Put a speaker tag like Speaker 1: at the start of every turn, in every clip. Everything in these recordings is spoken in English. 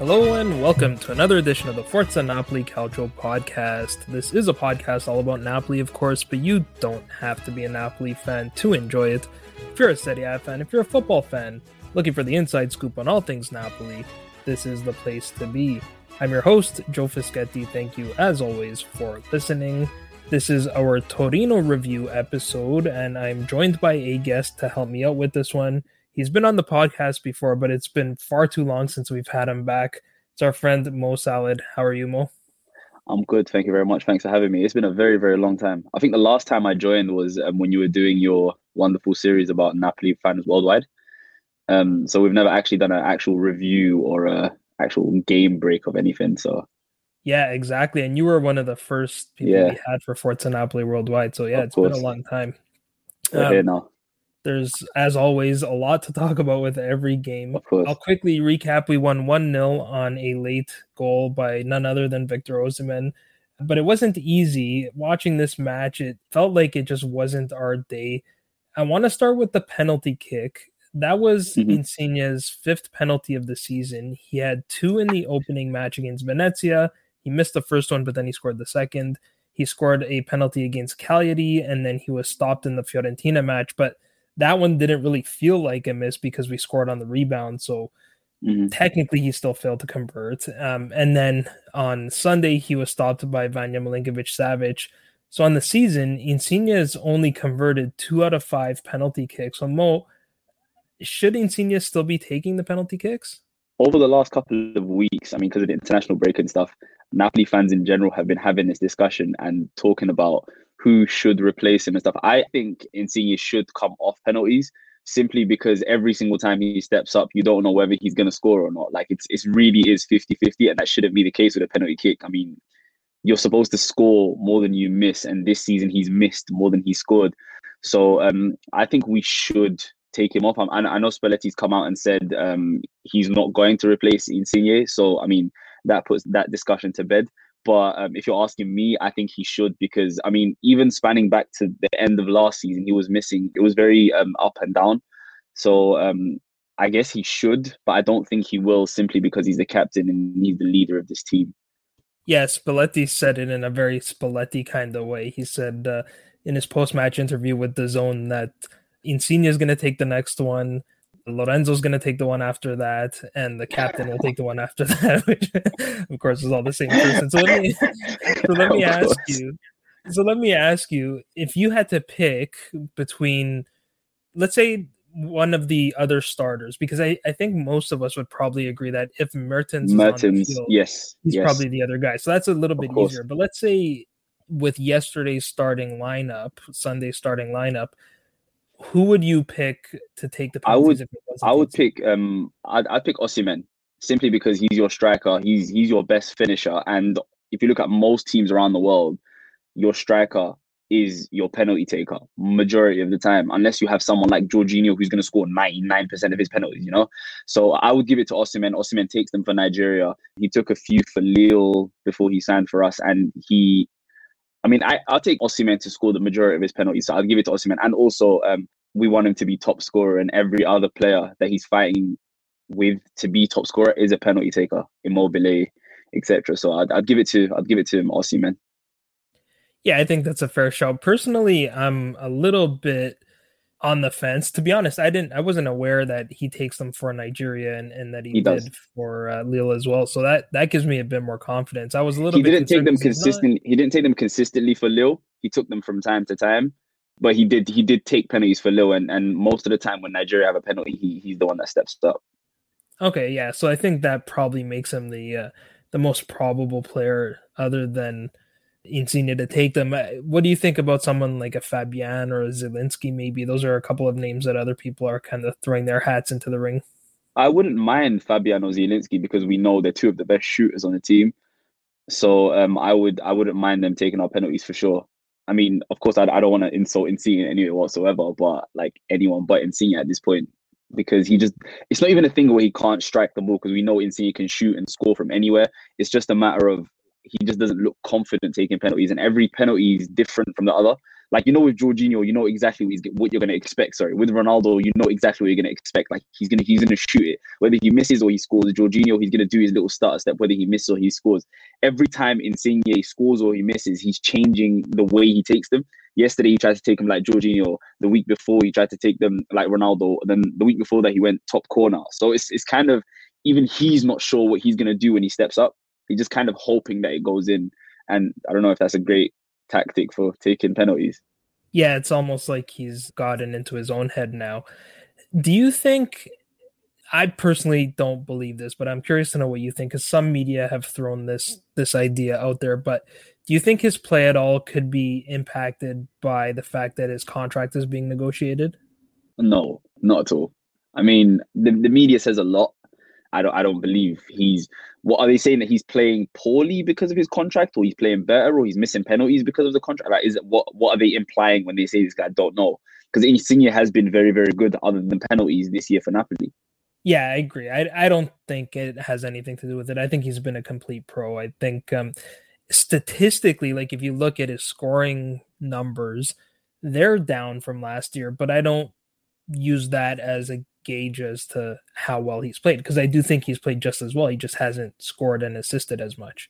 Speaker 1: Hello and welcome to another edition of the Forza Napoli Calcio podcast. This is a podcast all about Napoli, of course, but you don't have to be a Napoli fan to enjoy it. If you're a Serie A fan, if you're a football fan, looking for the inside scoop on all things Napoli, this is the place to be. I'm your host, Joe Fischetti. Thank you, as always, for listening. This is our Torino review episode, and I'm joined by a guest to help me out with this one. He's been on the podcast before, but it's been far too long since we've had him back. It's our friend Mo Salad. How are you, Mo?
Speaker 2: I'm good. Thank you very much. Thanks for having me. It's been a very, very long time. I think the last time I joined was um, when you were doing your wonderful series about Napoli fans worldwide. Um, so we've never actually done an actual review or a actual game break of anything. So
Speaker 1: Yeah, exactly. And you were one of the first people
Speaker 2: Yeah.
Speaker 1: we had for Forza Napoli worldwide. So yeah,
Speaker 2: Of
Speaker 1: it's been a long time. Um,
Speaker 2: here now,
Speaker 1: There's, as always, a lot to talk about with every game. I'll quickly recap. We won 1 0 on a late goal by none other than Victor Osimhen. But it wasn't easy. Watching this match, it felt like it just wasn't our day. I want to start with the penalty kick. That was
Speaker 2: Mhm.
Speaker 1: Insigne's fifth penalty of the season. He had two in the opening match against Venezia. He missed the first one, but then he scored the second. He scored a penalty against Cagliari, and then he was stopped in the Fiorentina match. But that one didn't really feel like a miss because we scored on the rebound. So
Speaker 2: Mhm.
Speaker 1: technically, he still failed to convert. Um, and then on Sunday, he was stopped by Vanya Milinkovic Savic. So on the season, Insigne has only converted two out of five penalty kicks. So Mo, should Insigne still be taking the penalty kicks?
Speaker 2: Over the last couple of weeks, I mean, because of the international break and stuff, Napoli fans in general have been having this discussion and talking about who should replace him and stuff. I think Insigne should come off penalties simply because every single time he steps up, you don't know whether he's going to score or not. Like it's it's really is 50-50 and that shouldn't be the case with a penalty kick. I mean, you're supposed to score more than you miss and this season he's missed more than he scored. So um, I think we should take him off. Um, I, I know Spalletti's come out and said um, he's not going to replace Insigne. So I mean that puts that discussion to bed. But um, if you're asking me, I think he should because I mean, even spanning back to the end of last season, he was missing. It was very um, up and down. So um, I guess he should, but I don't think he will simply because he's the captain and he's the leader of this team.
Speaker 1: Yeah, Spalletti said it in a very Spalletti kind of way. He said uh, in his post-match interview with DAZN that Insigne is going to take the next one, Lorenzo's going to take the one after that, and the captain will take the one after that, which of course is all the same person. So let me, so let me ask you. So let me ask you if you had to pick between, let's say, one of the other starters, because I, I think most of us would probably agree that if Mertens, is on the
Speaker 2: Mertens,
Speaker 1: field,
Speaker 2: yes,
Speaker 1: he's
Speaker 2: yes.
Speaker 1: probably the other guy. So that's a little bit easier. But let's say with yesterday's starting lineup, Sunday's starting lineup, who would you pick to take the
Speaker 2: I would-
Speaker 1: if it wasn't
Speaker 2: I would pick um I'd, I'd pick Osimhen simply because he's your striker. He's he's your best finisher. And if you look at most teams around the world, your striker is your penalty taker majority of the time, unless you have someone like Jorginho who's going to score 99% of his penalties, you know? So I would give it to Osimhen. Osimhen takes them for Nigeria. He took a few for Lille before he signed for us. And he, I mean, I, I'll take Osimhen to score the majority of his penalties. So I'll give it to Osimhen. And also, um, we want him to be top scorer, and every other player that he's fighting with to be top scorer is a penalty taker, Immobile, etc. So I'd, I'd give it to I'd give it to him.
Speaker 1: Yeah, I think that's a fair shout. Personally, I'm a little bit on the fence. To be honest, I didn't I wasn't aware that he takes them for Nigeria and, and that he,
Speaker 2: He does.
Speaker 1: did for uh, Lille as well. So that that gives me a bit more confidence. I was a little
Speaker 2: He
Speaker 1: bit
Speaker 2: didn't take them
Speaker 1: he's not-.
Speaker 2: He didn't take them consistently for Lille. He took them from time to time, but he did he did take penalties for Lille, and, and most of the time when Nigeria have a penalty, he he's the one that steps up.
Speaker 1: Okay, yeah. So I think that probably makes him the uh, the most probable player other than Insigne to take them. Uh, What do you think about someone like a Fabian or a Zielinski? Maybe those are a couple of names that other people are kind of throwing their hats into the ring.
Speaker 2: I wouldn't mind Fabiano Zielinski because we know they're two of the best shooters on the team. So um, I would I wouldn't mind them taking our penalties for sure. I mean, of course, I, I don't want to insult Insigne in any way whatsoever, but like anyone but Insigne at this point, because he just it's not even a thing where he can't strike the ball because we know Insigne can shoot and score from anywhere. It's just a matter of he just doesn't look confident taking penalties, and every penalty is different from the other. Like you know, with Jorginho, you know exactly what, what you're going to expect. Sorry, with Ronaldo, you know exactly what you're going to expect. Like he's gonna he's gonna shoot it, whether he misses or he scores. Jorginho, he's gonna do his little starter step, whether he misses or he scores. Every time Insigne scores or he misses, he's changing the way he takes them. Yesterday, he tried to take them like Jorginho. The week before, he tried to take them like Ronaldo. Then the week before that, he went top corner. So it's it's kind of even he's not sure what he's gonna do when he steps up. He's just kind of hoping that it goes in. And I don't know if that's a great tactic for taking penalties.
Speaker 1: Yeah, it's almost like he's gotten into his own head now. Do you think? I personally don't believe this, but I'm curious to know what you think because some media have thrown this this idea out there. But do you think his play at all could be impacted by the fact that his contract is being negotiated?
Speaker 2: No, not at all. I mean, the, the media says a lot. I don't I don't believe he's what are they saying that he's playing poorly because of his contract or he's playing better or he's missing penalties because of the contract? Like is it what what are they implying when they say this guy? Don't know. Because Insigne has been very, very good other than penalties this year for Napoli.
Speaker 1: Yeah, I agree. I I don't think it has anything to do with it. I think he's been a complete pro. I think um statistically, like if you look at his scoring numbers, they're down from last year, but I don't use that as a gauge as to how well he's played because I do think he's played just as well. He just hasn't scored and assisted as much.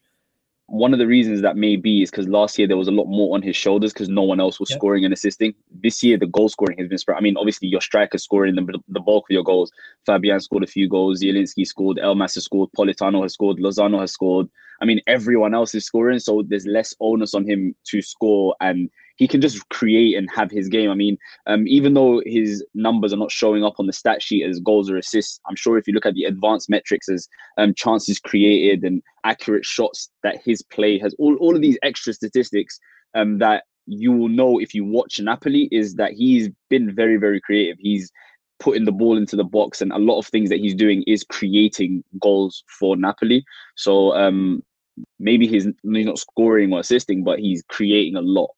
Speaker 2: One of the reasons that may be is because last year there was a lot more on his shoulders because no one else was
Speaker 1: Yep.
Speaker 2: scoring and assisting. This year the goal scoring has been spread. I mean, obviously your striker's scoring the, the bulk of your goals. Fabian scored a few goals. Zielinski scored. Elmas has scored. Politano has scored. Lozano has scored. I mean, everyone else is scoring, so there's less onus on him to score, and he can just create and have his game. I mean, um, even though his numbers are not showing up on the stat sheet as goals or assists, I'm sure if you look at the advanced metrics as um, chances created and accurate shots, that his play has all, all of these extra statistics um, that you will know if you watch Napoli is that he's been very, very creative. He's putting the ball into the box, and a lot of things that he's doing is creating goals for Napoli. So um, maybe he's, he's not scoring or assisting, but he's creating a lot.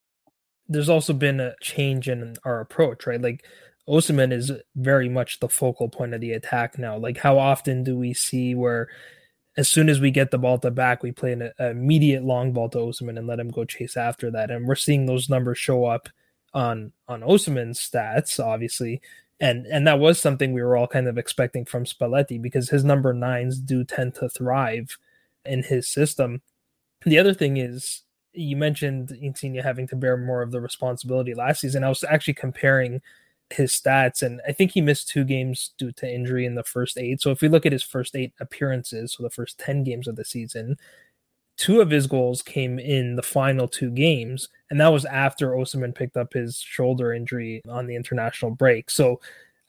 Speaker 1: There's also been a change in our approach, right? Like Osimhen is very much the focal point of the attack now. Like how often do we see where as soon as we get the ball to back, we play an, immediate long ball to Osimhen and let him go chase after that. And we're seeing those numbers show up on on Osimhen's stats, obviously. And and that was something we were all kind of expecting from Spalletti because his number nines do tend to thrive in his system. The other thing is you mentioned Insigne having to bear more of the responsibility last season. I was actually comparing his stats, and I think he missed two games due to injury in the first eight. So if we look at his first eight appearances, so the first 10 games of the season, two of his goals came in the final two games, and that was after Osimhen picked up his shoulder injury on the international break. So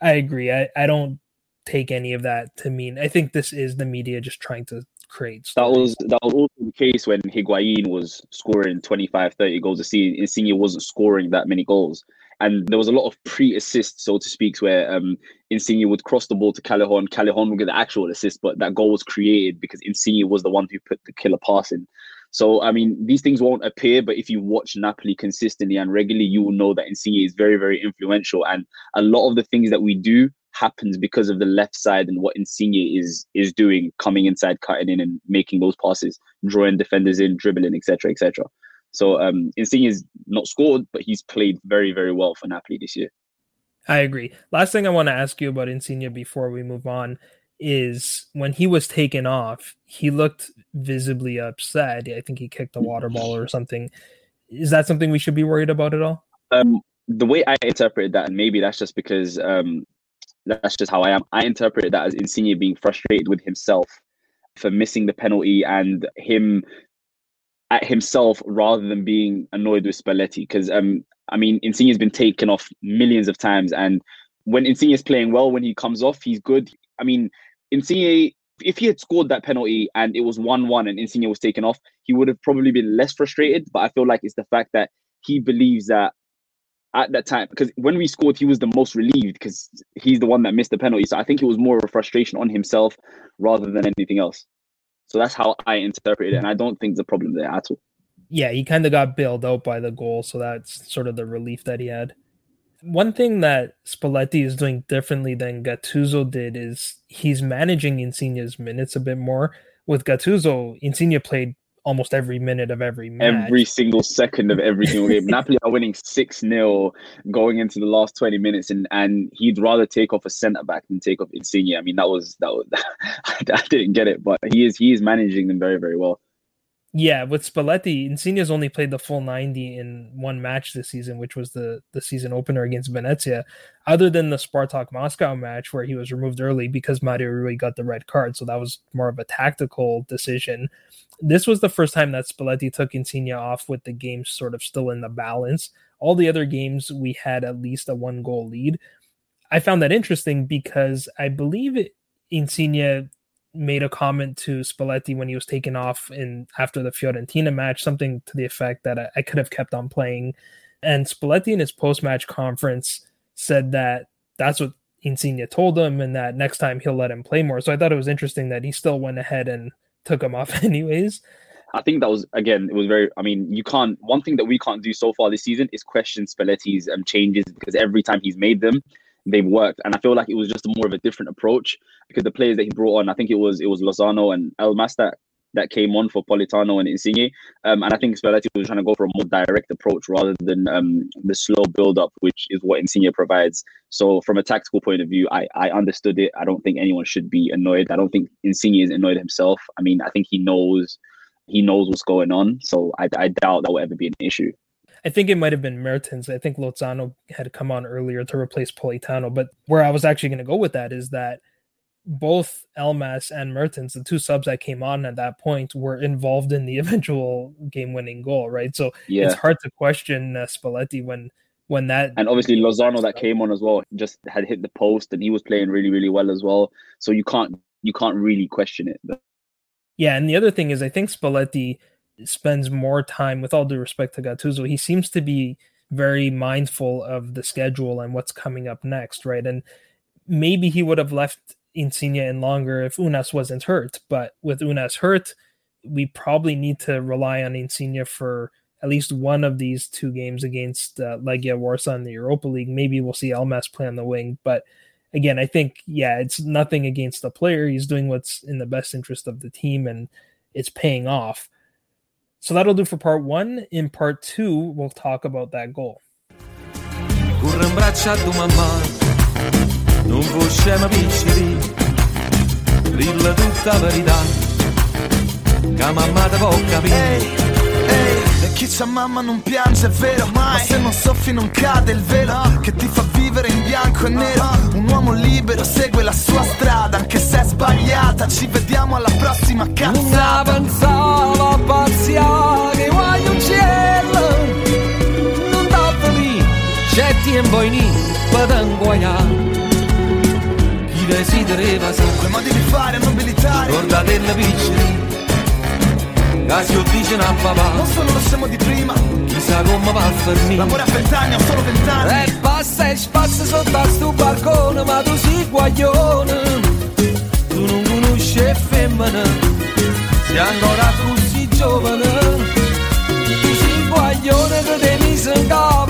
Speaker 1: I agree. I, I don't take any of that to mean I think this is the media just trying to create
Speaker 2: That was that was also the case when Higuain was scoring 25, 30 goals a season. Insigne wasn't scoring that many goals. and there was a lot of pre-assist, so to speak, where um, Insigne would cross the ball to Callejon, Callejon would get the actual assist, but that goal was created because Insigne was the one who put the killer pass in. So I mean, these things won't appear, but if you watch Napoli consistently and regularly, you will know that Insigne is very, very influential, and a lot of the things that we do happens because of the left side and what Insigne is is doing, coming inside, cutting in, and making those passes, drawing defenders in, dribbling, etc., etc. So um, Insigne is not scored, but he's played very, very well for Napoli this year.
Speaker 1: I agree. Last thing I want to ask you about Insigne before we move on is when he was taken off, he looked visibly upset. I think he kicked a water ball or something. Is that something we should be worried about at all?
Speaker 2: Um, the way I interpreted that, and maybe that's just because um, that's just how I am. I interpreted that as Insigne being frustrated with himself for missing the penalty and him at himself rather than being annoyed with Spalletti. Because um, I mean, Insigne has been taken off millions of times, and when Insigne is playing well, when he comes off, he's good. I mean, Insigne, if he had scored that penalty and it was one-one and Insigne was taken off, he would have probably been less frustrated. But I feel like it's the fact that he believes that at that time because when we scored he was the most relieved because he's the one that missed the penalty so i think it was more of a frustration on himself rather than anything else so that's how I interpret it, and I don't think the problem there at all.
Speaker 1: Yeah, he kind of got bailed out by the goal, so that's sort of the relief that he had. One thing that Spalletti is doing differently than Gattuso did is he's managing Insigne's minutes a bit more. With Gattuso, Insigne played almost every minute of every match.
Speaker 2: Every single second of every single game. Napoli are winning 6 0 going into the last 20 minutes, and, and he'd rather take off a centre back than take off Insigne. I mean, that was, that was, I didn't get it, but he is, he is managing them very, very well.
Speaker 1: Yeah, with Spalletti, Insigne's only played the full 90 in one match this season, which was the, the season opener against Venezia. Other than the Spartak Moscow match where he was removed early because Mario Rui got the red card, so that was more of a tactical decision. This was the first time that Spalletti took Insigne off with the game sort of still in the balance. All the other games we had at least a one goal lead. I found that interesting because I believe Insigne made a comment to Spalletti when he was taken off in after the Fiorentina match, something to the effect that I, I could have kept on playing. And Spalletti in his post-match conference said that that's what Insigne told him, and that next time he'll let him play more. So I thought it was interesting that he still went ahead and took him off anyways.
Speaker 2: I think that was again, it was very. I mean, you can't. One thing that we can't do so far this season is question Spalletti's um, changes because every time he's made them, they've worked. And I feel like it was just more of a different approach because the players that he brought on, I think it was it was Lozano and Elmas that that came on for Politano and Insigne. Um, and I think Spalletti was trying to go for a more direct approach rather than um, the slow build up, which is what Insigne provides. So from a tactical point of view, I, I understood it. I don't think anyone should be annoyed. I don't think Insigne is annoyed himself. I mean, I think he knows he knows what's going on. So I, I doubt that will ever be an issue.
Speaker 1: I think it might have been Mertens. I think Lozano had come on earlier to replace Politano. But where I was actually going to go with that is that both Elmas and Mertens, the two subs that came on at that point, were involved in the eventual game-winning goal, right? So yeah. it's hard to question uh, Spalletti when when that
Speaker 2: and obviously Lozano that came on as well just had hit the post and he was playing really really well as well. So you can't you can't really question it.
Speaker 1: Yeah, and the other thing is I think Spalletti spends more time, with all due respect to Gattuso, he seems to be very mindful of the schedule and what's coming up next, right? And maybe he would have left Insigne in longer if Ounas wasn't hurt, but with Ounas hurt, we probably need to rely on Insigne for at least one of these two games against uh, Legia Warsaw in the Europa League. Maybe we'll see Elmas play on the wing, but again, I think yeah, it's nothing against the player. He's doing what's in the best interest of the team, and it's paying off. So that'll do for part one. In part two, we'll talk about that goal. non scema picciri, tutta verità, che mamma te può capire. E chi c'ha mamma non piange, è vero? Ma se non soffi non cade il velo Che ti fa vivere in bianco e nero. Un uomo libero segue la sua strada Anche se è sbagliata. Ci vediamo alla prossima cazzata. Non pensavo C'è tempo in per Chi desidereva sempre Quei modi di fare, nobilitare. Guardate la piccina Casio dice a papà. Non sono lo scemo di prima.
Speaker 3: Sa come va a finire
Speaker 4: L'amore a vent'anni, ho solo vent'anni.
Speaker 3: E passa e spazza sotto a sto balcone Ma tu sei guaglione. Tu non conosci le femmine Sei ancora così giovane. Tu sei guaglione che te mi in capo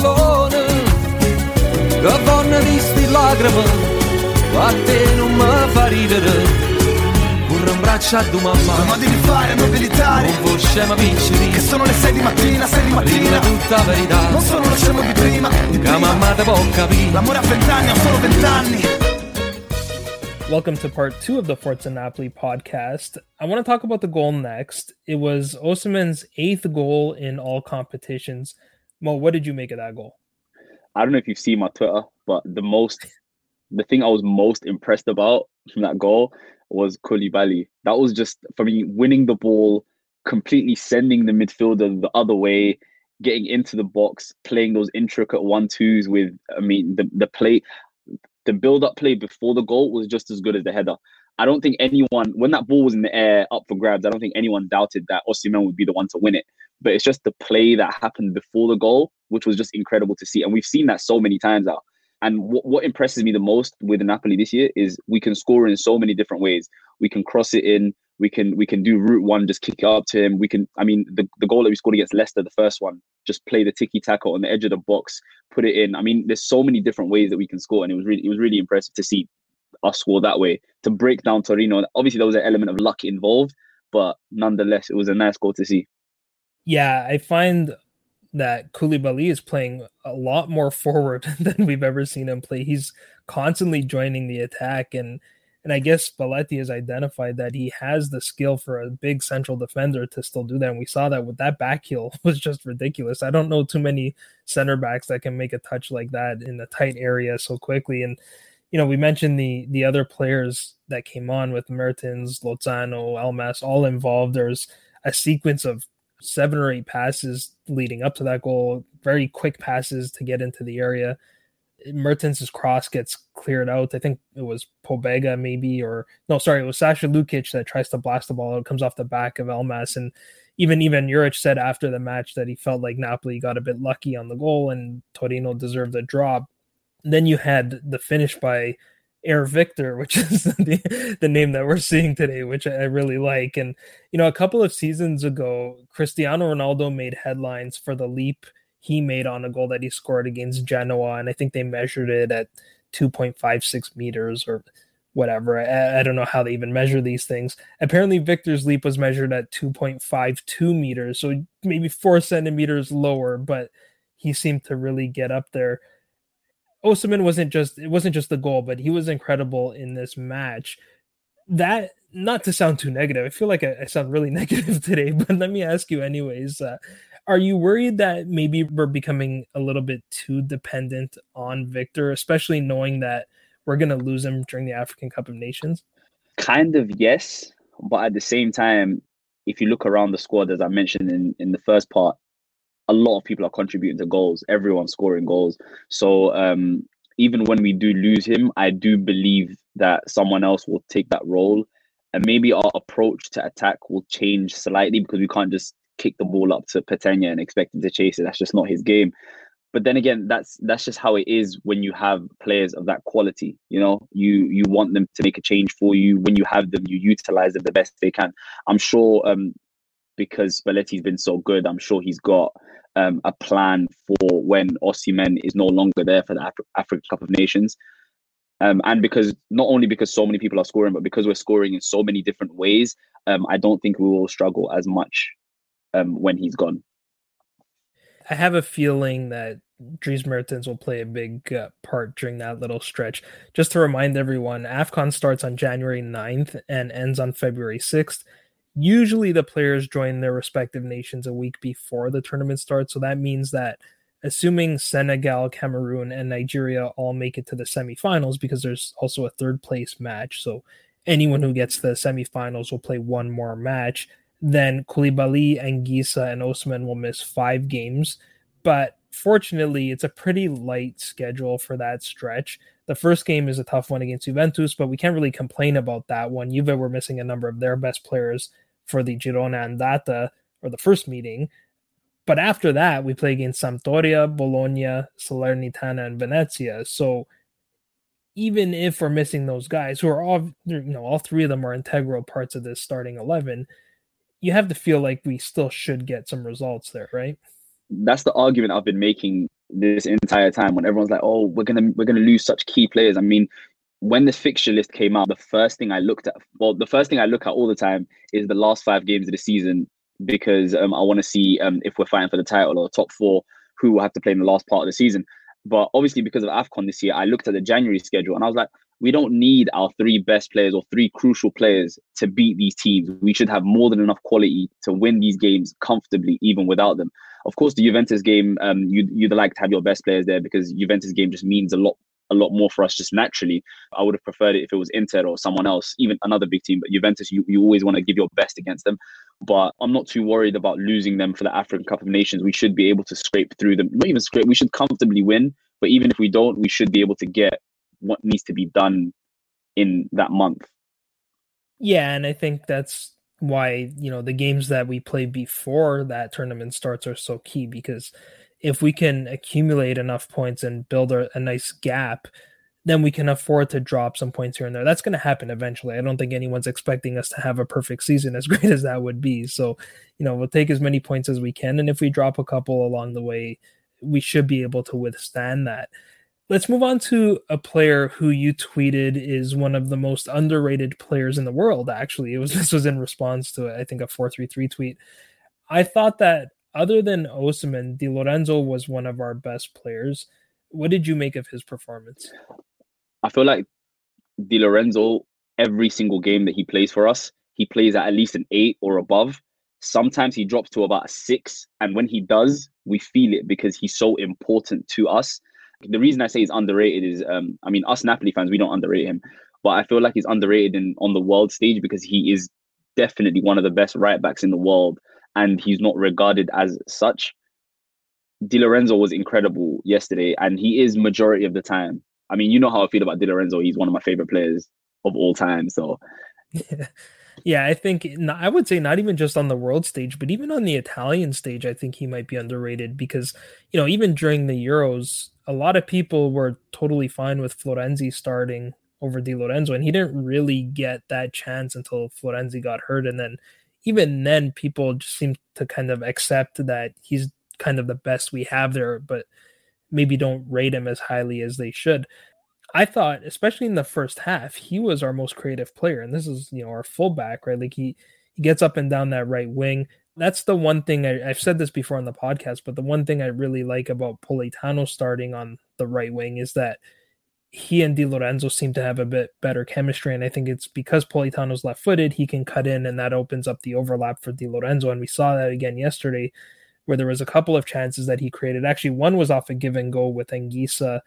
Speaker 3: Va giù con pallone Che donna di sti lacrime a te non mi fa ridere. Corro in braccio a tua mamma.
Speaker 4: Due modi di fare, nobilitare
Speaker 3: Non può scema piccoli
Speaker 4: Che sono le sei di mattina, sei di
Speaker 3: Prima
Speaker 4: mattina
Speaker 3: tutta verità.
Speaker 4: Non sono lo scemo di prima, di
Speaker 3: Che
Speaker 4: prima.
Speaker 3: mamma te può capire.
Speaker 4: L'amore a vent'anni, ho solo vent'anni.
Speaker 1: Welcome to part two of the Forza Napoli podcast. I want to talk about the goal next. It was Osimhen's eighth goal in all competitions. Mo, what did you make of that goal?
Speaker 2: I don't know if you've seen my Twitter, but the most, the thing I was most impressed about from that goal was Koulibaly. That was just for me winning the ball, completely sending the midfielder the other way, getting into the box, playing those intricate one twos with. I mean, the the play, the build up play before the goal was just as good as the header. I don't think anyone, when that ball was in the air up for grabs, I don't think anyone doubted that Osimhen would be the one to win it. But it's just the play that happened before the goal, which was just incredible to see. And we've seen that so many times now. And what, what impresses me the most with Napoli this year is we can score in so many different ways. We can cross it in. We can we can do route one, just kick it up to him. We can. I mean, the, the goal that we scored against Leicester, the first one, just play the tiki taka on the edge of the box, put it in. I mean, there's so many different ways that we can score, and it was really it was really impressive to see us score that way to break down Torino. Obviously, there was an element of luck involved, but nonetheless, it was a nice goal to see.
Speaker 1: Yeah, I find that Koulibaly is playing a lot more forward than we've ever seen him play. He's constantly joining the attack and and I guess Spalletti has identified that he has the skill for a big central defender to still do that. And we saw that with that back heel was just ridiculous. I don't know too many center backs that can make a touch like that in a tight area so quickly. And you know, we mentioned the the other players that came on with Mertens, Lozano, Elmas, all involved. There's a sequence of seven or eight passes leading up to that goal, very quick passes to get into the area. Mertens' cross gets cleared out. I think it was Pobega, maybe, or no, sorry, it was Sasha Lukic that tries to blast the ball. It comes off the back of Elmas. And even even Juric said after the match that he felt like Napoli got a bit lucky on the goal and Torino deserved a draw. Then you had the finish by Air Victor, which is the, the name that we're seeing today, which I really like. And, you know, a couple of seasons ago, Cristiano Ronaldo made headlines for the leap he made on a goal that he scored against Genoa. And I think they measured it at 2.56 meters or whatever. I, I don't know how they even measure these things. Apparently, Victor's leap was measured at 2.52 meters, so maybe four centimeters lower, but he seemed to really get up there. Osimhen wasn't just it wasn't just the goal, but he was incredible in this match. That not to sound too negative, I feel like I, I sound really negative today, but let me ask you anyways. Uh, are you worried that maybe we're becoming a little bit too dependent on Victor, especially knowing that we're going to lose him during the African Cup of Nations?
Speaker 2: Kind of yes, but at the same time, if you look around the squad, as I mentioned in, in the first part, a lot of people are contributing to goals. Everyone's scoring goals. So um, even when we do lose him, I do believe that someone else will take that role, and maybe our approach to attack will change slightly because we can't just kick the ball up to Petagna and expect him to chase it. That's just not his game. But then again, that's that's just how it is when you have players of that quality. You know, you you want them to make a change for you. When you have them, you utilize them the best they can. I'm sure um, because Spalletti's been so good, I'm sure he's got um, a plan for when Osimhen is no longer there for the Af- African Cup of Nations. Um, and because not only because so many people are scoring, but because we're scoring in so many different ways, um, I don't think we will struggle as much um, when he's gone.
Speaker 1: I have a feeling that Dries Mertens will play a big uh, part during that little stretch. Just to remind everyone, AFCON starts on January 9th and ends on February 6th. Usually the players join their respective nations a week before the tournament starts. So that means that assuming Senegal, Cameroon, and Nigeria all make it to the semifinals, because there's also a third place match. So anyone who gets the semifinals will play one more match. Then Koulibaly, Anguissa, and Osimhen will miss five games. But fortunately, it's a pretty light schedule for that stretch. The first game is a tough one against Juventus, but we can't really complain about that one. Juve were missing a number of their best players for the girone Andata or the first meeting. But after that, we play against Sampdoria, Bologna, Salernitana, and Venezia. So even if we're missing those guys who are all you know all three of them are integral parts of this starting 11 you have to feel like we still should get some results there right
Speaker 2: that's the argument I've been making this entire time when everyone's like, "Oh, we're gonna we're gonna lose such key players." I mean, when the fixture list came out, the first thing I looked at, well, the first thing I look at all the time is the last five games of the season because um, I want to see um, if we're fighting for the title or top four, who will have to play in the last part of the season. But obviously, because of AFCON this year, I looked at the January schedule and I was like, we don't need our three best players or three crucial players to beat these teams. We should have more than enough quality to win these games comfortably, even without them. Of course, the Juventus game, um, you you'd like to have your best players there because Juventus game just means a lot a lot more for us just naturally. I would have preferred it if it was Inter or someone else, even another big team. But Juventus, you, you always want to give your best against them. But I'm not too worried about losing them for the African Cup of Nations. We should be able to scrape through them. Not even scrape, we should comfortably win. But even if we don't, we should be able to get what needs to be done in that month.
Speaker 1: Yeah, and I think that's why, you know, the games that we play before that tournament starts are so key because if we can accumulate enough points and build a, a nice gap, then we can afford to drop some points here and there. That's going to happen eventually. I don't think anyone's expecting us to have a perfect season, as great as that would be. So, you know, we'll take as many points as we can. And if we drop a couple along the way, we should be able to withstand that. Let's move on to a player who you tweeted is one of the most underrated players in the world. Actually, it was this was in response to I think a four three three tweet. I thought that other than Osimhen, Di Lorenzo was one of our best players. What did you make of his performance?
Speaker 2: I feel like Di Lorenzo, every single game that he plays for us, he plays at at least an eight or above. Sometimes he drops to about a six, and when he does, we feel it because he's so important to us the reason I say he's underrated is, um, I mean, us Napoli fans, we don't underrate him, but I feel like he's underrated in on the world stage because he is definitely one of the best right backs in the world, and he's not regarded as such. Di Lorenzo was incredible yesterday, and he is majority of the time. I mean, you know how I feel about Di Lorenzo. He's one of my favorite players of all time. So,
Speaker 1: yeah. Yeah, I think I would say not even just on the world stage, but even on the Italian stage, I think he might be underrated because, you know, even during the Euros, a lot of people were totally fine with Florenzi starting over Di Lorenzo, and he didn't really get that chance until Florenzi got hurt. And then even then, people just seem to kind of accept that he's kind of the best we have there, but maybe don't rate him as highly as they should. I thought, especially in the first half, he was our most creative player, and this is you know our fullback, right? Like he he gets up and down that right wing. That's the one thing I, have said this before on the podcast, but the one thing I really like about Politano starting on the right wing is that he and Di Lorenzo seem to have a bit better chemistry, and I think it's because Politano's left-footed, he can cut in, and that opens up the overlap for Di Lorenzo, and we saw that again yesterday, where there was a couple of chances that he created. Actually, one was off a give and go with Anguissa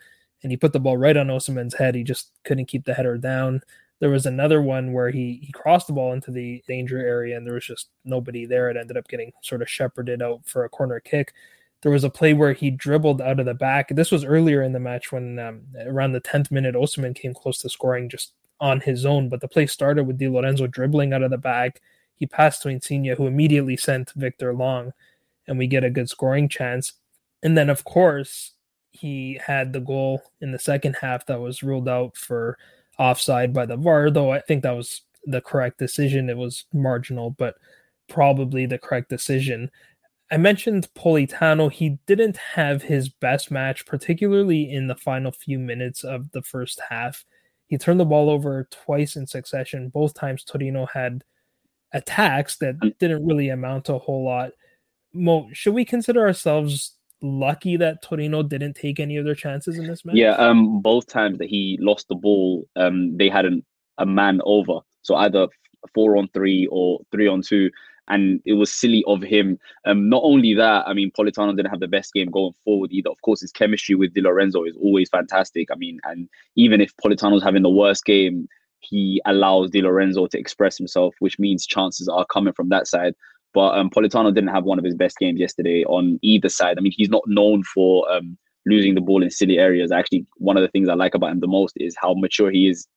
Speaker 1: and he put the ball right on Osimhen's head. He just couldn't keep the header down. There was another one where he he crossed the ball into the danger area and there was just nobody there. It ended up getting sort of shepherded out for a corner kick. There was a play where he dribbled out of the back. This was earlier in the match when um, around the 10th minute, Osimhen came close to scoring just on his own. But the play started with Di Lorenzo dribbling out of the back. He passed to Insigne, who immediately sent Victor Long, and we get a good scoring chance. And then, of course, he had the goal in the second half that was ruled out for offside by the VAR, though I think that was the correct decision. It was marginal, but probably the correct decision. I mentioned Politano. He didn't have his best match, particularly in the final few minutes of the first half. He turned the ball over twice in succession. Both times Torino had attacks that mm. didn't really amount to a whole lot. Mo, should we consider ourselves lucky that Torino didn't take any of their chances in this match?
Speaker 2: Yeah, um, both times that he lost the ball, um, they had an, a man over. So either four on three or three on two. And it was silly of him. Um, not only that, I mean, Politano didn't have the best game going forward either. Of course, his chemistry with Di Lorenzo is always fantastic. I mean, and even if Politano's having the worst game, he allows Di Lorenzo to express himself, which means chances are coming from that side. But um, Politano didn't have one of his best games yesterday on either side. I mean, he's not known for um, losing the ball in silly areas. Actually, one of the things I like about him the most is how mature he is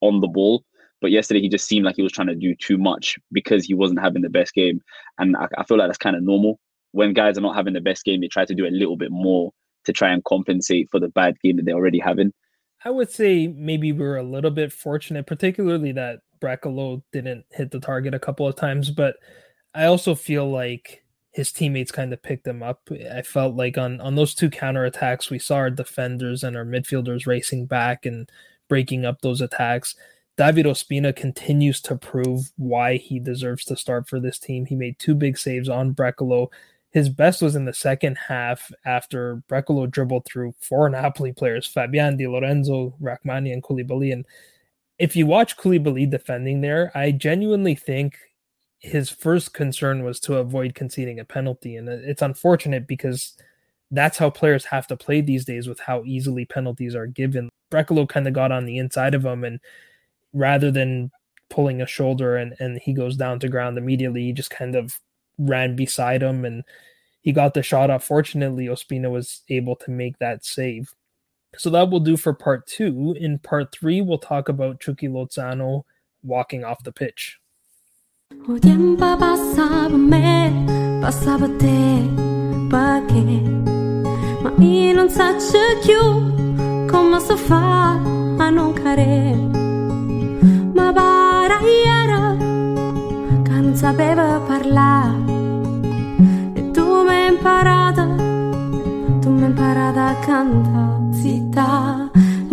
Speaker 2: on the ball. But yesterday, he just seemed like he was trying to do too much because he wasn't having the best game. And I, I feel like that's kind of normal when guys are not having the best game, they try to do a little bit more to try and compensate for the bad game that they're already having.
Speaker 1: I would say maybe we were a little bit fortunate, particularly that Brekalo didn't hit the target a couple of times, but I also feel like his teammates kind of picked him up. I felt like on on those two counterattacks, we saw our defenders and our midfielders racing back and breaking up those attacks. David Ospina continues to prove why he deserves to start for this team. He made two big saves on Brekalo. His best was in the second half after Brekalo dribbled through four Napoli players, Fabian Di Lorenzo, Rrahmani, and Koulibaly. And if you watch Koulibaly defending there, I genuinely think his first concern was to avoid conceding a penalty. And it's unfortunate because that's how players have to play these days with how easily penalties are given. Brekalo kind of got on the inside of him and rather than pulling a shoulder and, and he goes down to ground immediately, he just kind of ran beside him and he got the shot off. Fortunately, Ospina was able to make that save. So that will do for part two. In part three, we'll talk about Chucky Lozano walking off the pitch.
Speaker 5: O tiempo passava me, passava te, perché? Ma io non saccio più come si fa a non care Ma bara era che non sapeva parlare. E tu mi hai imparato, tu mi hai imparato a cantare Zitta,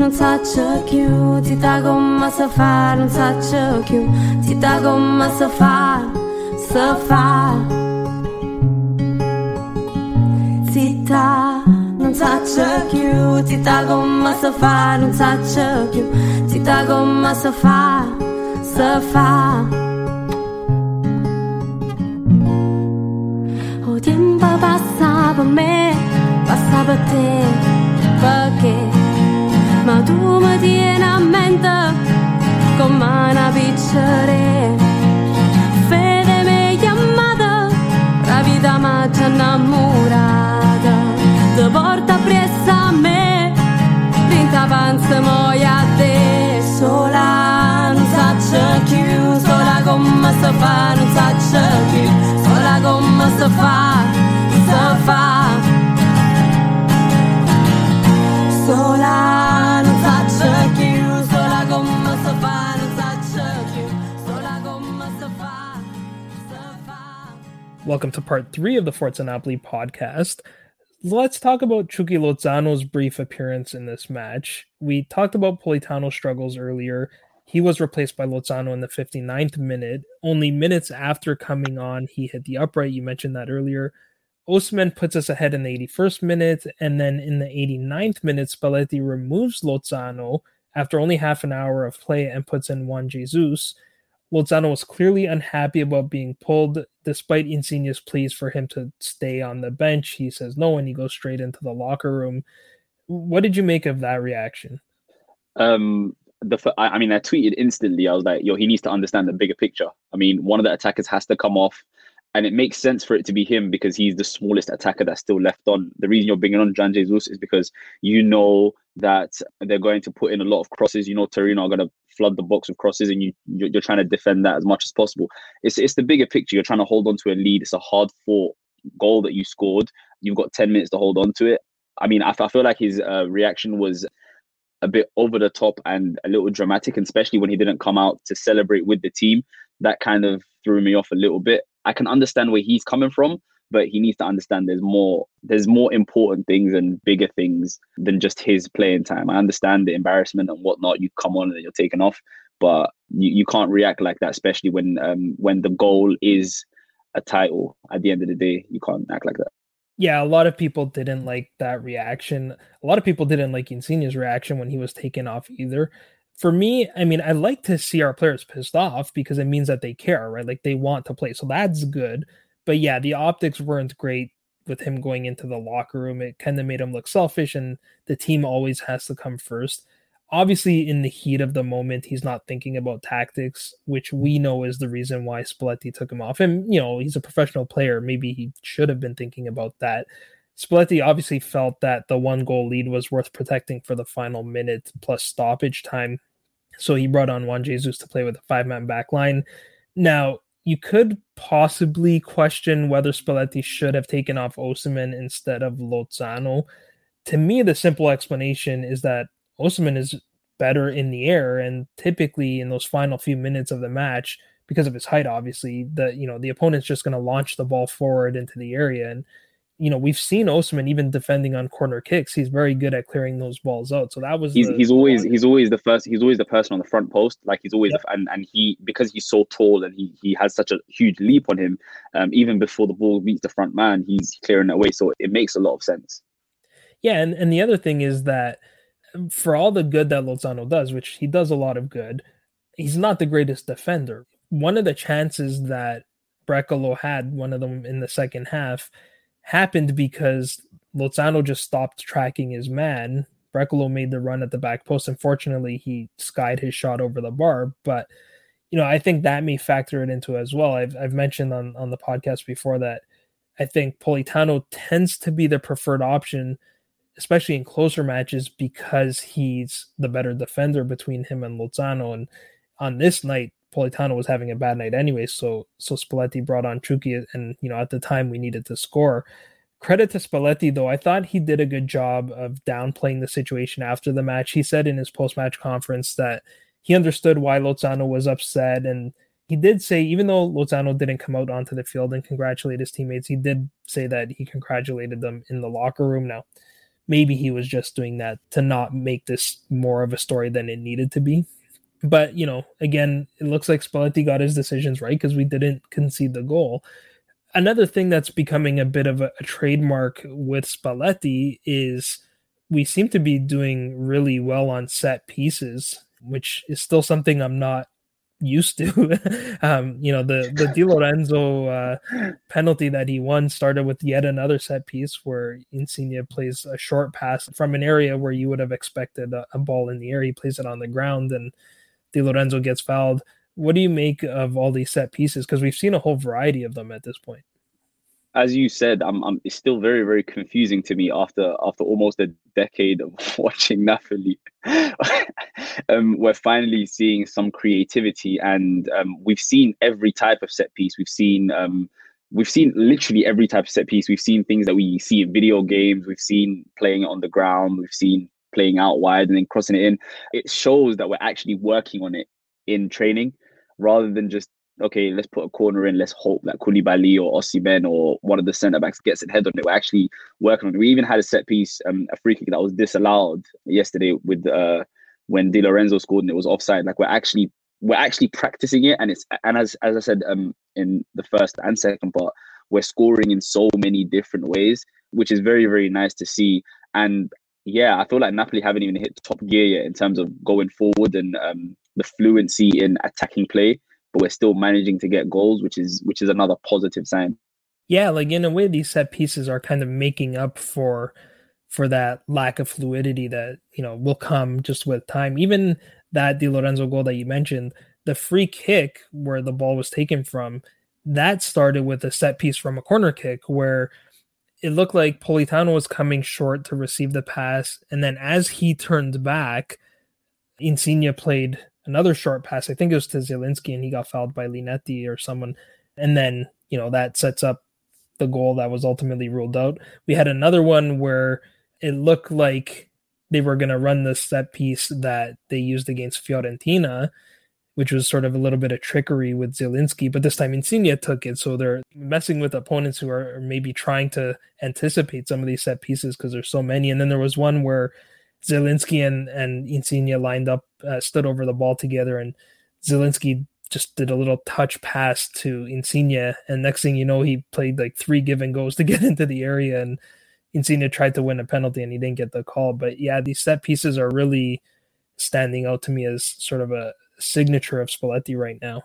Speaker 5: non sa saccio più, ti da gomma sa fa, non sa saccio più, ti da gomma sa fa, sa fa. Zitta, non saccio più, ti da gomma sa far, non saccio più, ti da gomma sa fa, sa fa. O oh, tempo passa per me, passa per te, perché? Ma tu mi tieni a mente come una piccere Fede mi chiamata, la vita mi ci innamorata. Ti porta presso a me, rinta panza moia a te Sola, non saccio più, sola come si fa, non saccio più Sola come si fa, si fa
Speaker 1: Welcome to part three of the Forza Napoli podcast. Let's talk about Chucky Lozano's brief appearance in this match. We talked about Politano's struggles earlier. He was replaced by Lozano in the 59th minute. Only minutes after coming on, he hit the upright. You mentioned that earlier. Osimhen puts us ahead in the 81st minute, and then in the 89th minute, Spalletti removes Lozano after only half an hour of play and puts in Juan Jesus. Lozano was clearly unhappy about being pulled, despite Insigne's pleas for him to stay on the bench. He says no, and he goes straight into the locker room. What did you make of that reaction?
Speaker 2: Um, the I mean, I tweeted instantly. I was like, "Yo, he needs to understand the bigger picture." I mean, one of the attackers has to come off, and it makes sense for it to be him because he's the smallest attacker that's still left on. The reason you're bringing on Juan Jesus is because you know that they're going to put in a lot of crosses. You know, Torino are going to flood the box with crosses, and you you're, trying to defend that as much as possible. It's it's the bigger picture. You're trying to hold on to a lead. It's a hard fought goal that you scored. You've got ten minutes to hold on to it. I mean, I, feel like his uh, reaction was a bit over the top and a little dramatic, especially when he didn't come out to celebrate with the team. That kind of threw me off a little bit. I can understand where he's coming from, but he needs to understand there's more there's more important things and bigger things than just his playing time. I understand the embarrassment and whatnot. You come on and you're taken off, but you, you can't react like that, especially when um when the goal is a title. At the end of the day, you can't act like that.
Speaker 1: Yeah, a lot of people didn't like that reaction. A lot of people didn't like Insigne's reaction when he was taken off either. For me, I mean, I like to see our players pissed off because it means that they care, right? Like they want to play. So that's good. But yeah, the optics weren't great with him going into the locker room. It kind of made him look selfish, and the team always has to come first. Obviously, in the heat of the moment, he's not thinking about tactics, which we know is the reason why Spalletti took him off. And, you know, he's a professional player. Maybe he should have been thinking about that. Spalletti obviously felt that the one goal lead was worth protecting for the final minute plus stoppage time. So he brought on Juan Jesus to play with a five man back line. Now, you could possibly question whether Spalletti should have taken off Osimhen instead of Lozano. To me, the simple explanation is that Osimhen is better in the air, and typically in those final few minutes of the match, because of his height, obviously, the you know the opponent's just going to launch the ball forward into the area, and you know we've seen Osimhen even defending on corner kicks. He's very good at clearing those balls out. So that was
Speaker 2: He's
Speaker 1: the-
Speaker 2: he's always he's always the first. He's always the person on the front post. Like he's always
Speaker 1: Yep.
Speaker 2: the, and and he because he's so tall and he he has such a huge leap on him. Um, even before the ball meets the front man, he's clearing it away. So it makes a lot of sense.
Speaker 1: Yeah, and, and the other thing is that um, for all the good that Lozano does, which he does a lot of good, he's not the greatest defender. One of the chances that Brekalo had, one of them in the second half, happened because Lozano just stopped tracking his man. Brekalo made the run at the back post. Unfortunately, he skied his shot over the bar, but you know, I think that may factor it into as well. I've I've mentioned on on the podcast before that I think Politano tends to be the preferred option especially in closer matches because he's the better defender between him and Lozano. And on this night, Politano was having a bad night anyway. So so Spalletti brought on Chucky, and you know at the time we needed to score. Credit to Spalletti though, I thought he did a good job of downplaying the situation after the match. He said in his post match conference that he understood why Lozano was upset and he did say, even though Lozano didn't come out onto the field and congratulate his teammates, he did say that he congratulated them in the locker room. Now, maybe he was just doing that to not make this more of a story than it needed to be. But, you know, again, it looks like Spalletti got his decisions right because we didn't concede the goal. Another thing that's becoming a bit of a, a trademark with Spalletti is we seem to be doing really well on set pieces, which is still something I'm not used to. um, you know, the the Di Lorenzo uh, penalty that he won started with yet another set piece where Insigne plays a short pass from an area where you would have expected a, a ball in the air. He plays it on the ground, and Lorenzo gets fouled. What do you make of all these set pieces? Because we've seen a whole variety of them at this point.
Speaker 2: As you said, I'm, I'm it's still very very confusing to me after after almost a decade of watching Napoli. um, we're finally seeing some creativity, and um, we've seen every type of set piece. We've seen um, we've seen literally every type of set piece. We've seen things that we see in video games. We've seen playing on the ground. We've seen playing out wide and then crossing it in. It shows that we're actually working on it in training rather than just okay, let's put a corner in. Let's hope that Koulibaly or Osimhen or one of the centre backs gets it head on it. We're actually working on it. We even had a set piece, um, a free kick that was disallowed yesterday with uh, when Di Lorenzo scored and it was offside. Like we're actually we're actually practicing it, and it's and as as I said um in the first and second part, we're scoring in so many different ways, which is very very nice to see. And yeah, I feel like Napoli haven't even hit top gear yet in terms of going forward and um, the fluency in attacking play but we're still managing to get goals, which is which is another positive sign.
Speaker 1: Yeah, like in a way, these set pieces are kind of making up for for that lack of fluidity that you know will come just with time. Even that Di Lorenzo goal that you mentioned, the free kick where the ball was taken from, that started with a set piece from a corner kick where it looked like Politano was coming short to receive the pass, and then as he turned back, Insigne played another short pass. I think it was to Zielinski, and he got fouled by Linetty or someone. And then, you know, that sets up the goal that was ultimately ruled out. We had another one where it looked like they were going to run the set piece that they used against Fiorentina, which was sort of a little bit of trickery with Zielinski, but this time Insigne took it. So they're messing with opponents who are maybe trying to anticipate some of these set pieces because there's so many. And then there was one where Zielinski and, and Insigne lined up, uh, stood over the ball together, and Zielinski just did a little touch pass to Insigne. And next thing you know, he played like three give and goes to get into the area. And Insigne tried to win a penalty and he didn't get the call. But yeah, these set pieces are really standing out to me as sort of a signature of Spalletti right now.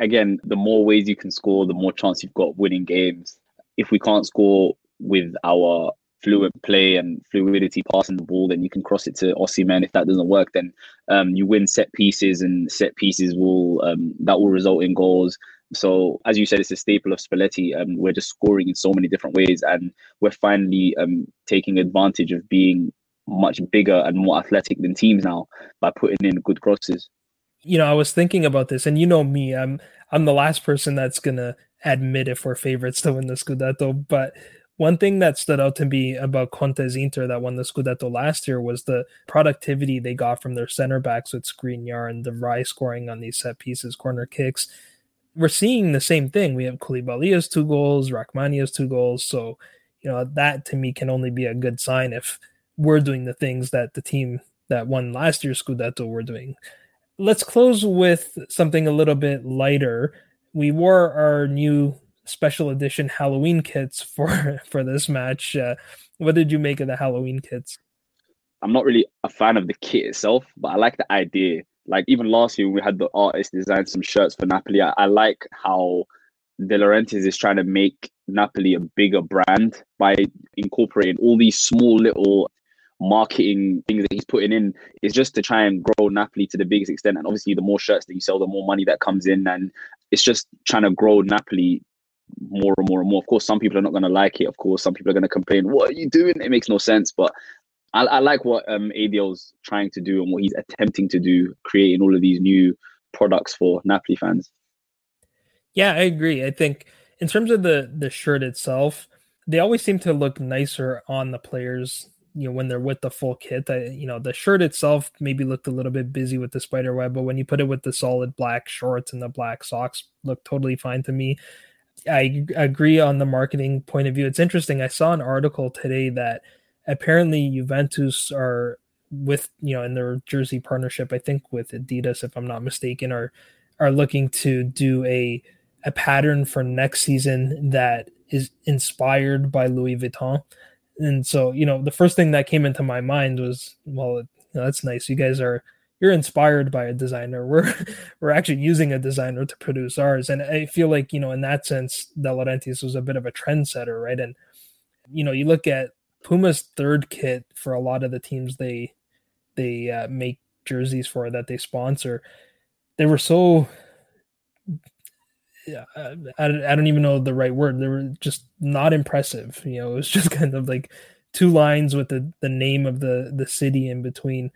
Speaker 2: Again, the more ways you can score, the more chance you've got winning games. If we can't score with our fluent play and fluidity passing the ball, then you can cross it to Osimhen. If that doesn't work, then um, you win set pieces, and set pieces will um, that will result in goals. So, as you said, it's a staple of Spalletti. Um, we're just scoring in so many different ways, and we're finally um, taking advantage of being much bigger and more athletic than teams now by putting in good crosses.
Speaker 1: You know, I was thinking about this, and you know me, I'm I'm the last person that's gonna admit if we're favorites to win the Scudetto. But one thing that stood out to me about Conte's Inter that won the Scudetto last year was the productivity they got from their center backs with Skriniar and de Vrij scoring on these set pieces, corner kicks. We're seeing the same thing. We have Koulibaly two goals, Rrahmani two goals. So, you know, that to me can only be a good sign if we're doing the things that the team that won last year's Scudetto were doing. Let's close with something a little bit lighter. We wore our new special edition Halloween kits for for this match. Uh, what did you make of the Halloween kits?
Speaker 2: I'm not really a fan of the kit itself, but I like the idea. Like even last year, we had the artist design some shirts for Napoli. I, I like how De Laurentiis is trying to make Napoli a bigger brand by incorporating all these small little marketing things that he's putting in is just to try and grow Napoli to the biggest extent. And obviously, the more shirts that you sell, the more money that comes in, and it's just trying to grow Napoli more and more and more. Of course, some people are not going to like it. Of course, some people are going to complain, "What are you doing? It makes no sense." But I, I like what um, ADL's trying to do and what he's attempting to do, creating all of these new products for Napoli fans.
Speaker 1: Yeah, I agree. I think in terms of the the shirt itself, they always seem to look nicer on the players. You know, when they're with the full kit, I, you know, the shirt itself maybe looked a little bit busy with the spider web, but when you put it with the solid black shorts and the black socks, look totally fine to me. I agree on the marketing point of view. It's interesting. I saw an article today that apparently Juventus are with you know in their jersey partnership. I think with Adidas, if I'm not mistaken, are are looking to do a a pattern for next season that is inspired by Louis Vuitton. And so, you know, the first thing that came into my mind was, well, you know, that's nice. You guys are you're inspired by a designer. We're we're actually using a designer to produce ours, and I feel like you know in that sense, De Laurentiis was a bit of a trendsetter, right? And you know, you look at Puma's third kit for a lot of the teams they they uh, make jerseys for that they sponsor. They were so I, I don't even know the right word. They were just not impressive. You know, it was just kind of like two lines with the, the name of the the city in between.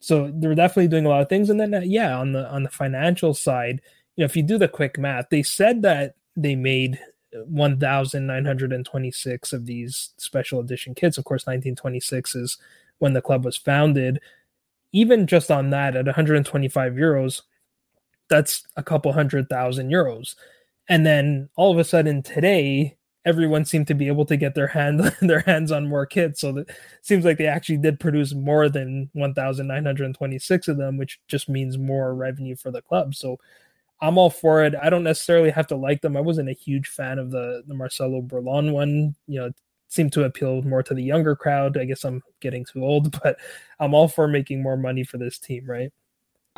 Speaker 1: So they're definitely doing a lot of things. And then uh, yeah, on the on the financial side, you know, if you do the quick math, they said that they made 1,926 of these special edition kits. Of course, 1926 is when the club was founded. Even just on that, at 125 euros, that's a couple hundred thousand euros. And then all of a sudden today, everyone seemed to be able to get their hand their hands on more kits. So it seems like they actually did produce more than 1,926 of them, which just means more revenue for the club. So I'm all for it. I don't necessarily have to like them. I wasn't a huge fan of the the Marcelo Burlon one. You know, it seemed to appeal more to the younger crowd. I guess I'm getting too old, but I'm all for making more money for this team, right?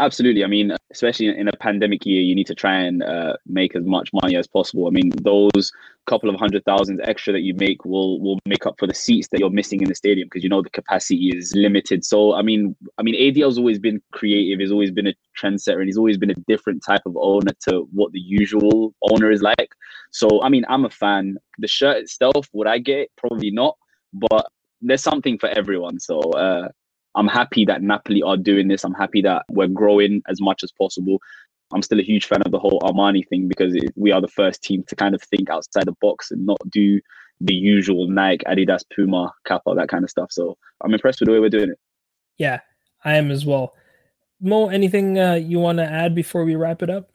Speaker 2: Absolutely. I mean, especially in a pandemic year, you need to try and uh, make as much money as possible. I mean, those couple of hundred thousands extra that you make will will make up for the seats that you're missing in the stadium because you know the capacity is limited. So, I mean, I mean, ADL's always been creative. He's always been a trendsetter, and he's always been a different type of owner to what the usual owner is like. So, I mean, I'm a fan. The shirt itself, would I get? Probably not, but there's something for everyone. So, uh, I'm happy that Napoli are doing this. I'm happy that we're growing as much as possible. I'm still a huge fan of the whole Armani thing because it, we are the first team to kind of think outside the box and not do the usual Nike, Adidas, Puma, Kappa, that kind of stuff. So I'm impressed with the way we're doing it.
Speaker 1: Yeah, I am as well. Mo, anything uh, you want to add before we wrap it up?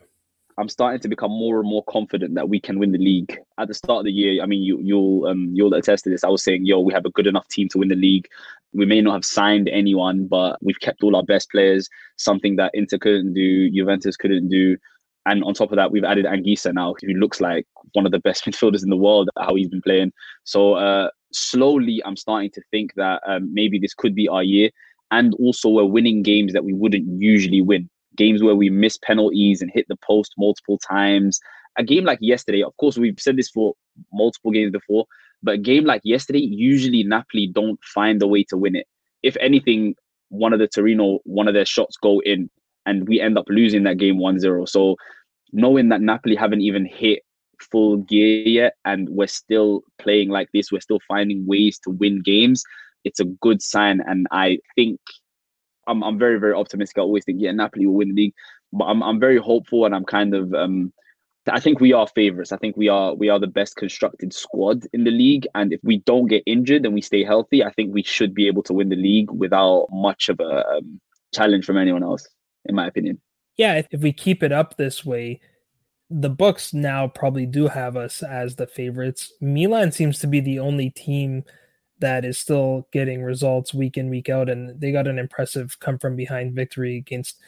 Speaker 2: I'm starting to become more and more confident that we can win the league. At the start of the year, I mean, you, you'll um, you'll attest to this. I was saying, yo, we have a good enough team to win the league. We may not have signed anyone, but we've kept all our best players. Something that Inter couldn't do, Juventus couldn't do. And on top of that, we've added Anguissa now, who looks like one of the best midfielders in the world. How he's been playing. So uh, slowly, I'm starting to think that um, maybe this could be our year. And also, we're winning games that we wouldn't usually win games where we miss penalties and hit the post multiple times. A game like yesterday, of course, we've said this for multiple games before, but a game like yesterday, usually Napoli don't find a way to win it. If anything, one of the Torino, one of their shots go in and we end up losing that game 1-0. So knowing that Napoli haven't even hit full gear yet and we're still playing like this, we're still finding ways to win games, it's a good sign. And I think I'm, I'm very, very optimistic. I always think, yeah, Napoli will win the league. but I'm I'm very hopeful, and I'm kind of um, I think we are favorites. I think we are we are the best constructed squad in the league, and if we don't get injured and we stay healthy, I think we should be able to win the league without much of a um, challenge from anyone else, in my opinion.
Speaker 1: Yeah, if- we keep it up this way, the books now probably do have us as the favorites. Milan seems to be the only team that is still getting results week in week out, and they got an impressive come from behind victory against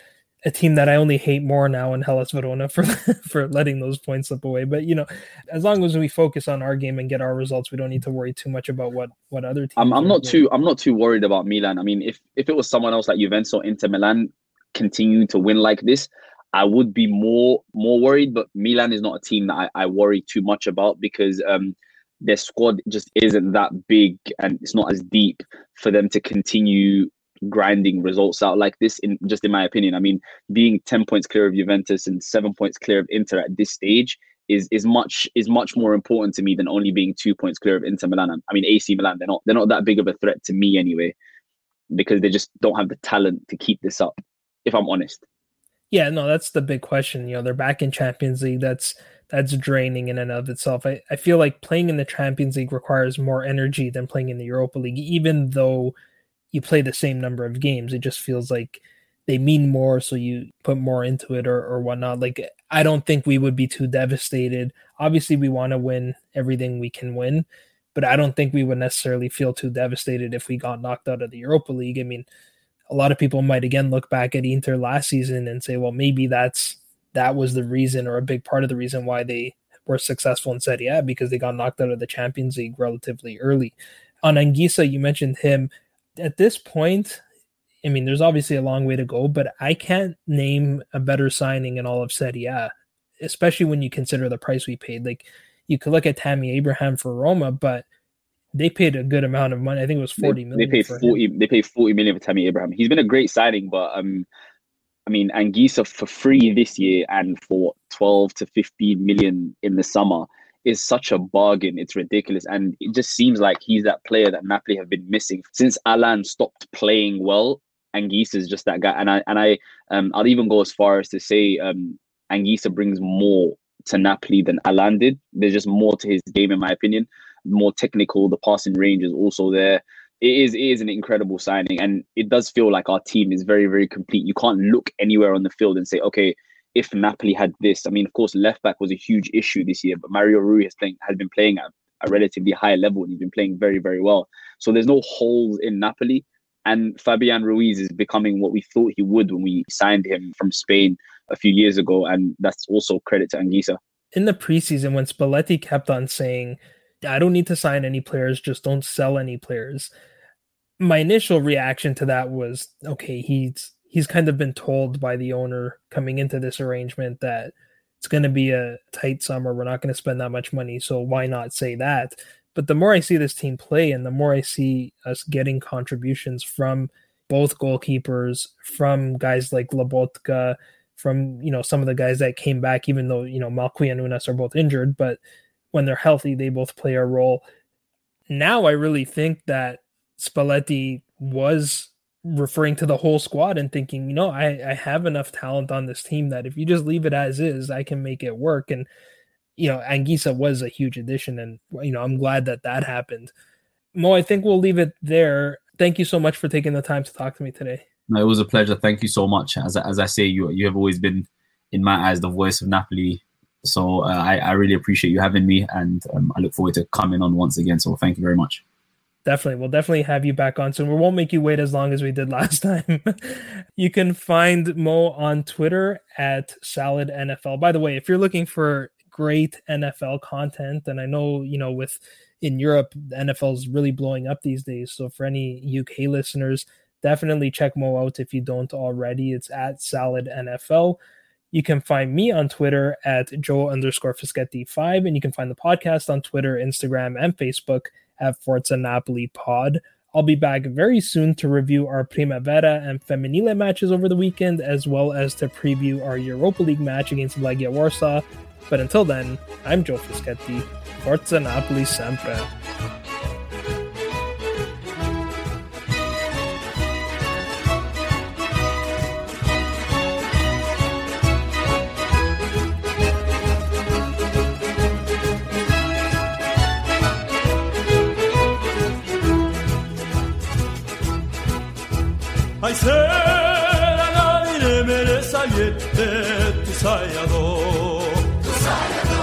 Speaker 1: a team that I only hate more now in Hellas Verona for for letting those points slip away. But you know, as long as we focus on our game and get our results, we don't need to worry too much about what what other teams.
Speaker 2: I'm, I'm not
Speaker 1: doing.
Speaker 2: too I'm not too worried about Milan. I mean, if if it was someone else like Juventus or Inter Milan continuing to win like this, I would be more more worried. But Milan is not a team that I, I worry too much about because um their squad just isn't that big and it's not as deep for them to continue grinding results out like this in just in my opinion i mean being 10 points clear of juventus and 7 points clear of inter at this stage is is much is much more important to me than only being two points clear of inter milan i mean ac milan they're not they're not that big of a threat to me anyway because they just don't have the talent to keep this up if i'm honest
Speaker 1: Yeah, no, that's the big question. You know, they're back in Champions League. That's that's draining in and of itself. I, I feel like playing in the Champions League requires more energy than playing in the Europa League, even though you play the same number of games. It just feels like they mean more, so you put more into it or, or whatnot. Like I don't think we would be too devastated. Obviously, we want to win everything we can win, but I don't think we would necessarily feel too devastated if we got knocked out of the Europa League. I mean, a lot of people might again look back at Inter last season and say, well, maybe that's that was the reason or a big part of the reason why they were successful in Serie A because they got knocked out of the Champions League relatively early. On Anguissa, you mentioned him. At this point, I mean, there's obviously a long way to go, but I can't name a better signing in all of Serie A, especially when you consider the price we paid. Like, you could look at Tammy Abraham for Roma, but they paid a good amount of money. I think it was
Speaker 2: They-
Speaker 1: forty
Speaker 2: they,
Speaker 1: million.
Speaker 2: paid
Speaker 1: for him.
Speaker 2: 40 they paid 40 million for Tammy Abraham he's been a great signing but um I mean Anguissa for free this year and for 12 to 15 million in the summer is such a bargain. It's ridiculous. And it just seems like he's that player that Napoli have been missing since Allan stopped playing well. Anguissa is just that guy. And I and I um I'll even go as far as to say um Anguissa brings more to Napoli than Allan did. There's just more to his game in my opinion. More technical. The passing range is also there. It is it is an incredible signing, and it does feel like our team is very very complete. You can't look anywhere on the field and say, okay, if Napoli had this. I mean, of course, left back was a huge issue this year, but Mario Rui has playing has been playing at a relatively high level, and he's been playing very very well. So there's no holes in Napoli. And Fabian Ruiz is becoming what we thought he would when we signed him from Spain a few years ago, and that's also credit to Anguissa.
Speaker 1: in the preseason when Spalletti kept on saying, I don't need to sign any players, just don't sell any players. My initial reaction to that was, okay, he's he's kind of been told by the owner coming into this arrangement that it's going to be a tight summer. We're not going to spend that much money, so why not say that? But the more I see this team play, and the more I see us getting contributions from both goalkeepers, from guys like Lobotka, from you know some of the guys that came back, even though you know Malcuit and Ounas are both injured, but when they're healthy, they both play a role. Now I really think that Spalletti was referring to the whole squad and thinking, you know, I, I have enough talent on this team that if you just leave it as is, I can make it work. And you know, Anguissa was a huge addition, and you know, I'm glad that that happened. Mo, I think we'll leave it there. Thank you so much for taking the time to talk to me today.
Speaker 6: It was a pleasure. Thank you so much. As as I say, you you have always been, in my eyes, the voice of Napoli. So uh, I I really appreciate you having me, and um, I look forward to coming on once again. So thank you very much.
Speaker 1: Definitely. We'll definitely have you back on soon. We won't make you wait as long as we did last time. you can find Mo on Twitter at Salad NFL. By the way, if you're looking for great NFL content, and I know, you know, with in Europe, the NFL is really blowing up these days. So for any UK listeners, definitely check Mo out if you don't already. It's at Salad NFL. You can find me on Twitter at Joe underscore Fischetti5, and you can find the podcast on Twitter, Instagram, and Facebook at Forza Napoli Pod. I'll be back very soon to review our Primavera and Femminile matches over the weekend, as well as to preview our Europa League match against Legia Warsaw. But until then, I'm Joe Fischetti. Forza Napoli sempre.
Speaker 3: Ay sen anavine mele sayette tu sayado Tu sayado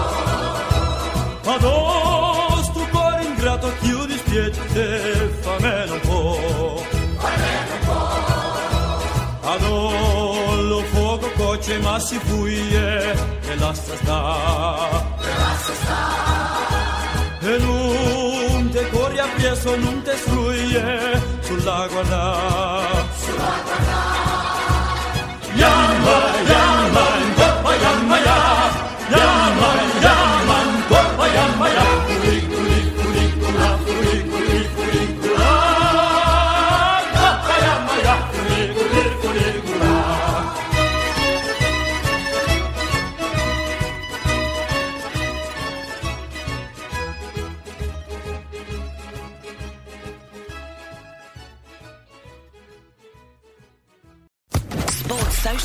Speaker 3: Ma dos tu cuore ingrato chiudi spiette fa meno po' Fa meno po' Adollo fuoco coce ma si fuie e lascia sta. E lascia sta. E te corri a piezo non te struie sulla guardare Young blood.